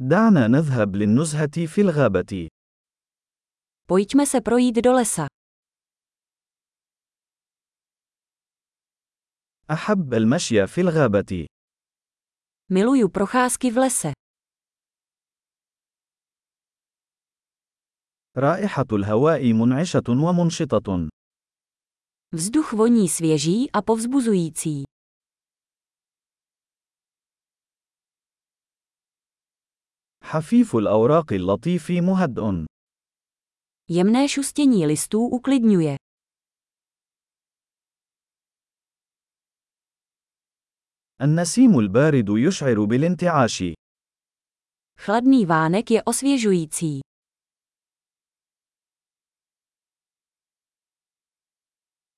دعنا نذهب للنزهة في الغابة. Pojďme se projít do lesa. أحب المشي في الغابة. Miluju procházky v lese. رائحة الهواء منعشة ومنشطة. Vzduch voní svěží a povzbuzující. حفيف الأوراق اللطيف مهدئ. Jemné šustění listů uklidňuje. النسيم البارد يشعر بالانتعاش. Chladný vánek je osvěžující.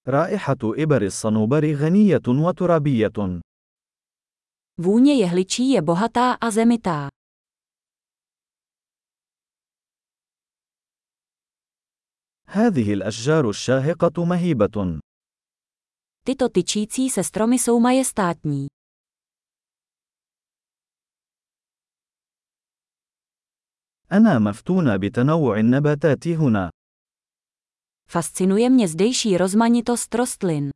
رائحة إبر الصنوبر غنية وترابية. Vůně jehličí je bohatá a zemitá. هذه الأشجار الشاهقة مهيبة. Tyto tyčící se stromy jsou majestátní. أنا مفتون بتنوع النباتات هنا. Fascinuje mě zdejší rozmanitost rostlin.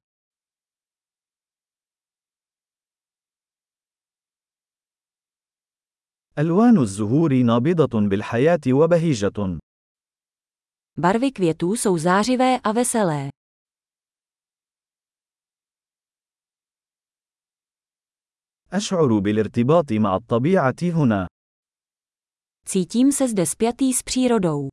ألوان الزهور نابضة بالحياة وبهيجة. Barvy květů jsou zářivé a veselé. أشعر بالارتباط مع الطبيعة هنا. Cítím se zde spjatý s přírodou.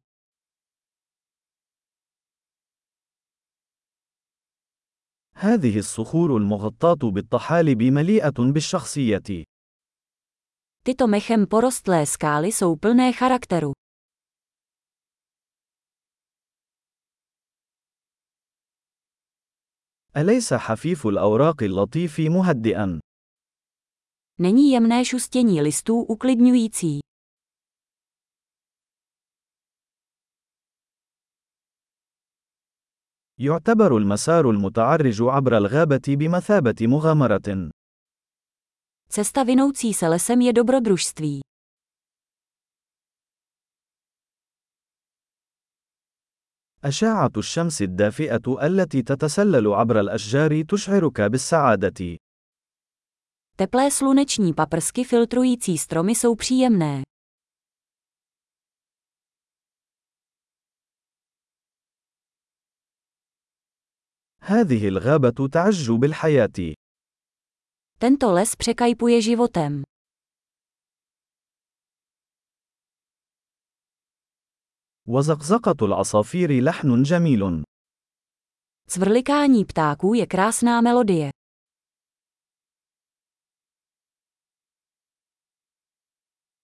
هذه الصخور المغطاة بالطحالب مليئة بالشخصية. Tyto mechem porostlé skály jsou plné charakteru. أليس حفيف الأوراق اللطيف مهدئا؟ Není jemné šustění listů uklidňující. يعتبر المسار المتعرج عبر الغابة بمثابة مغامرة. Cesta vinoucí se lesem je dobrodružství. أشعة الشمس الدافئة التي تتسلل عبر الأشجار تشعرك بالسعادة. Teplé sluneční paprsky filtrující stromy jsou příjemné. هذه الغابة تعج بالحياة. Tento les překajpuje životem. وزقزقة العصافير لحن جميل. Cvrlikání ptáků je krásná melodie.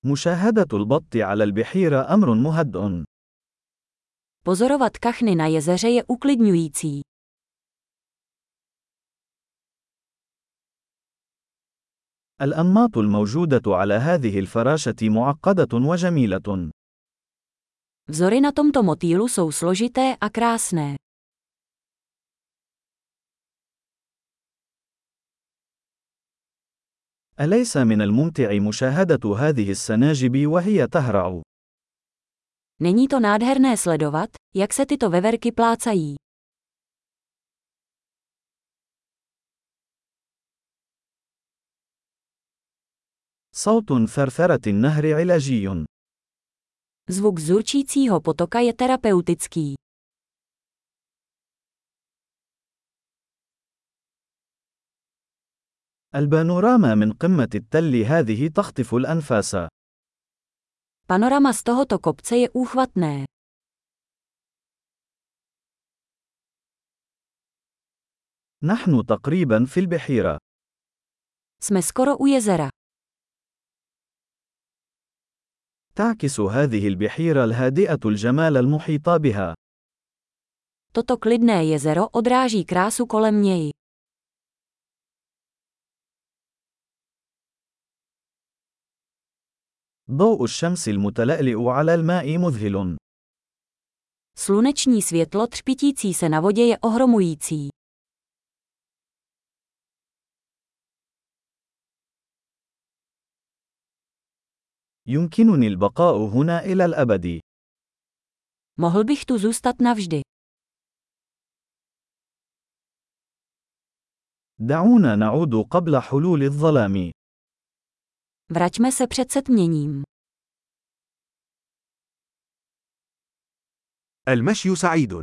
مشاهدة البط على البحيرة أمر مهدئ. Pozorovat kachny na jezeře je uklidňující. الأنماط الموجودة على هذه الفراشة معقدة وجميلة. Vzory na tomto motýlu jsou složité a krásné. أليس من الممتع مشاهدة هذه السناجب وهي تهرع؟ Není to nádherné sledovat, jak se tyto veverky plácají. صوت ثرثرة النهر علاجي. Zvuk zurčícího potoka je terapeutický. البانوراما من قمة التل هذه تخطف الأنفاس. Panorama z tohoto kopce je úchvatné. نحن تقريبا في البحيرة. Jsme skoro u jezera. تعكس هذه البحيرة الهادئة الجمال المحيط بها. Toto klidné jezero odráží krásu kolem něj. ضوء الشمس المتلألئ على الماء مذهل. Sluneční světlo třpitící se na vodě je ohromující. يمكنني البقاء هنا إلى الأبد. Mohl bych tu zůstat navždy. دعونا نعود قبل حلول الظلام. Vraťme se před setměním. المشي سعيد.